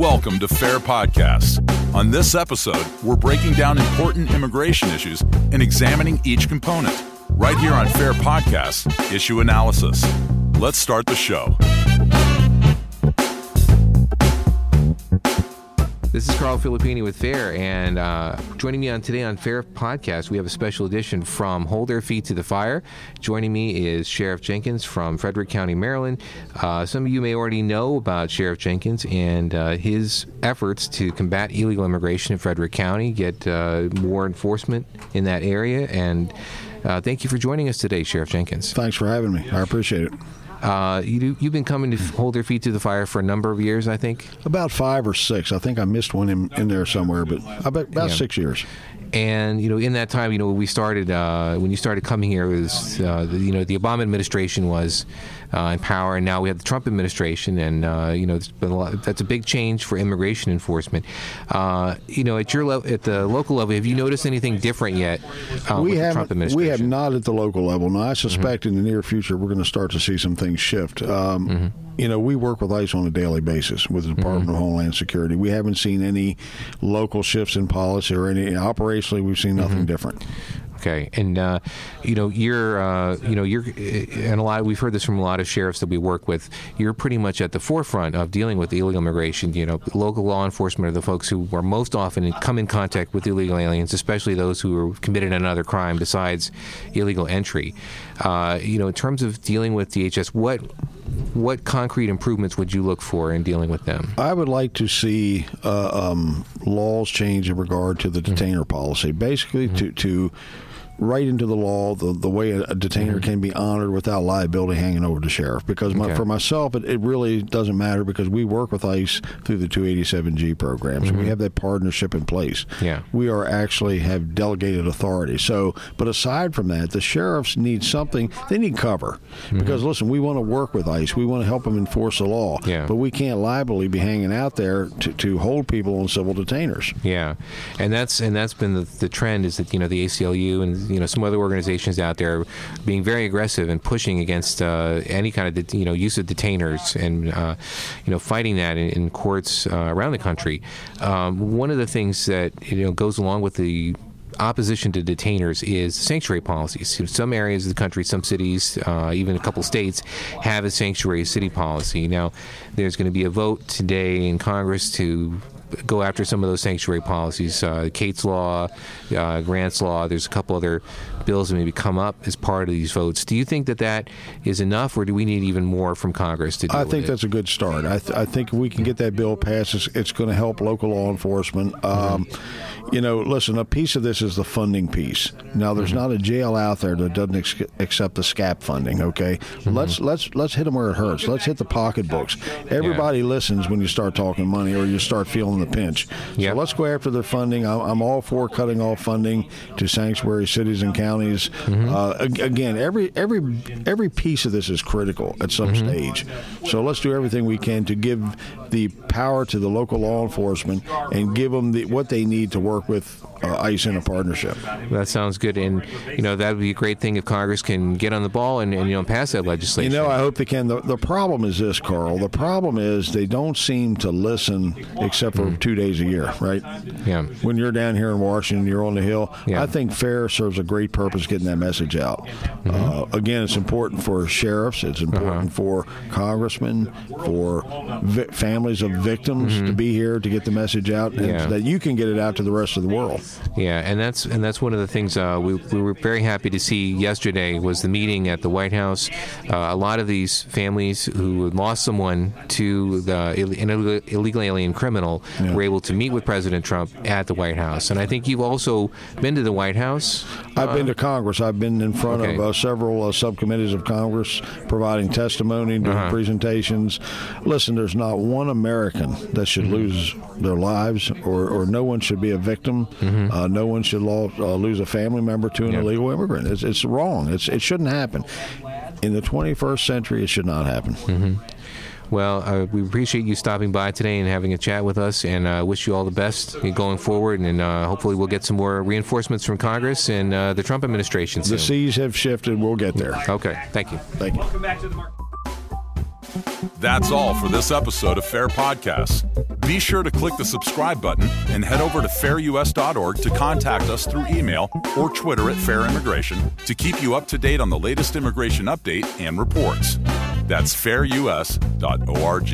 Welcome to Fair Podcasts. On this episode, we're breaking down important immigration issues and examining each component. Right here on Fair Podcasts, Issue Analysis. Let's start the show. This is Carl Filippini with Fair, and uh, joining me on today on Fair Podcast, we have a special edition from Hold Their Feet to the Fire. Joining me is Sheriff Jenkins from Frederick County, Maryland. Uh, some of you may already know about Sheriff Jenkins and uh, his efforts to combat illegal immigration in Frederick County, get uh, more enforcement in that area, and uh, thank you for joining us today, Sheriff Jenkins. Thanks for having me. I appreciate it. Uh, you, you've been coming to hold your feet to the fire for a number of years, I think. About five or six. I think I missed one in, in there somewhere, but about, about Yeah. six years. And you know, in that time, you know, we started uh, when you started coming here. Was uh, the, you know the Obama administration was uh, in power, and now we have the Trump administration, and uh, you know, it's been a lot, that's a big change for immigration enforcement. Uh, you know, at your level, at the local level, have you noticed anything different yet uh, we with the have we have not at the local level. Now, I suspect in the near future we're going to start to see some things shift. Um, mm-hmm. You know, we work with ICE on a daily basis with the Department of mm-hmm. Homeland Security. We haven't seen any local shifts in policy or any operationally. We've seen nothing mm-hmm. different. Okay, and uh, you know you're uh, you know you're and a lot we've heard this from a lot of sheriffs that we work with. You're pretty much at the forefront of dealing with illegal immigration. You know, local law enforcement are the folks who are most often come in contact with illegal aliens, especially those who are committed another crime besides illegal entry. Uh, you know, in terms of dealing with DHS, what what concrete improvements would you look for in dealing with them? I would like to see uh, um, laws change in regard to the detainer policy. Basically, to to write into the law the, the way a, detainer mm-hmm. can be honored without liability hanging over the sheriff. Because my, Okay. for myself, it, it really doesn't matter because we work with ICE through the 287G programs. and We mm-hmm. have that partnership in place. Yeah. We are actually have delegated authority. So, but aside from that, the sheriffs need something. They need cover mm-hmm. because listen, we want to work with ICE. We want to help them enforce the law. Yeah. But we can't liably be hanging out there to, to hold people on civil detainers. Yeah, and that's and that's been the, the trend is that you know the ACLU and you know some other organizations out there being very aggressive and pushing against uh, any kind of you know use of detainers and uh, you know fighting that in, in courts uh, around the country. Um, one of the things that you know goes along with the opposition to detainers is sanctuary policies. Some areas of the country, some cities, uh, even a couple states, have a sanctuary city policy. Now, there's going to be a vote today in Congress to go after some of those sanctuary policies. Uh, Kate's Law, uh, Grant's Law, there's a couple other bills that maybe come up as part of these votes. Do you think that that is enough, or do we need even more from Congress to deal I with think it? that's a good start. I, th- I think if we can get that bill passed, it's, it's going to help local law enforcement. Um, You know, listen, a piece of this is the funding piece. Now, there's not a jail out there that doesn't ex- accept the SCAAP funding. Okay, let's let's let's hit them where it hurts. Let's hit the pocketbooks. Everybody listens when you start talking money or you start feeling the pinch. Yeah. So let's go after their funding. I'm, I'm all for cutting off funding to sanctuary cities and counties. Uh, again, every every every piece of this is critical at some stage. So let's do everything we can to give the power to the local law enforcement and give them the, what they need to work with uh, ICE in a partnership. That sounds good, and you know that would be a great thing if Congress can get on the ball and, and you know pass that legislation. You know, I hope they can. The, the problem is this, Carl. The problem is they don't seem to listen except for two days a year, right? yeah. when you're down here in Washington, you're on the Hill. Yeah. I think FAIR serves a great purpose getting that message out. Uh, again, it's important for sheriffs, it's important for congressmen, for vi- families of victims to be here to get the message out, and Yeah. that you can get it out to the rest of the world. Yeah, and that's and that's one of the things uh, we, we were very happy to see yesterday was the meeting at the White House. Uh, a lot of these families who lost someone to the an illegal alien criminal were able to meet with President Trump at the White House. And I think you've also been to the White House. I've been to Congress. I've been in front okay. of uh, several uh, subcommittees of Congress providing testimony, doing Uh-huh. presentations. Listen, there's not one American that should Mm-hmm. lose their lives, or, or no one should be a victim. Uh, no one should lo- uh, lose a family member to an Mm-hmm. Illegal immigrant. It's, it's wrong. It's, it shouldn't happen. In the 21st century, it should not happen. Mm-hmm. Well, uh, we appreciate you stopping by today and having a chat with us, and uh, wish you all the best going forward. And uh, hopefully, we'll get some more reinforcements from Congress and uh, the Trump administration soon. The seas have shifted. We'll get there. Okay, thank you. Thank you. Welcome back to the market. That's all for this episode of Fair Podcasts. Be sure to click the subscribe button and head over to fairus.org to contact us through email or Twitter at Fair Immigration to keep you up to date on the latest immigration update and reports. That's fairus.org.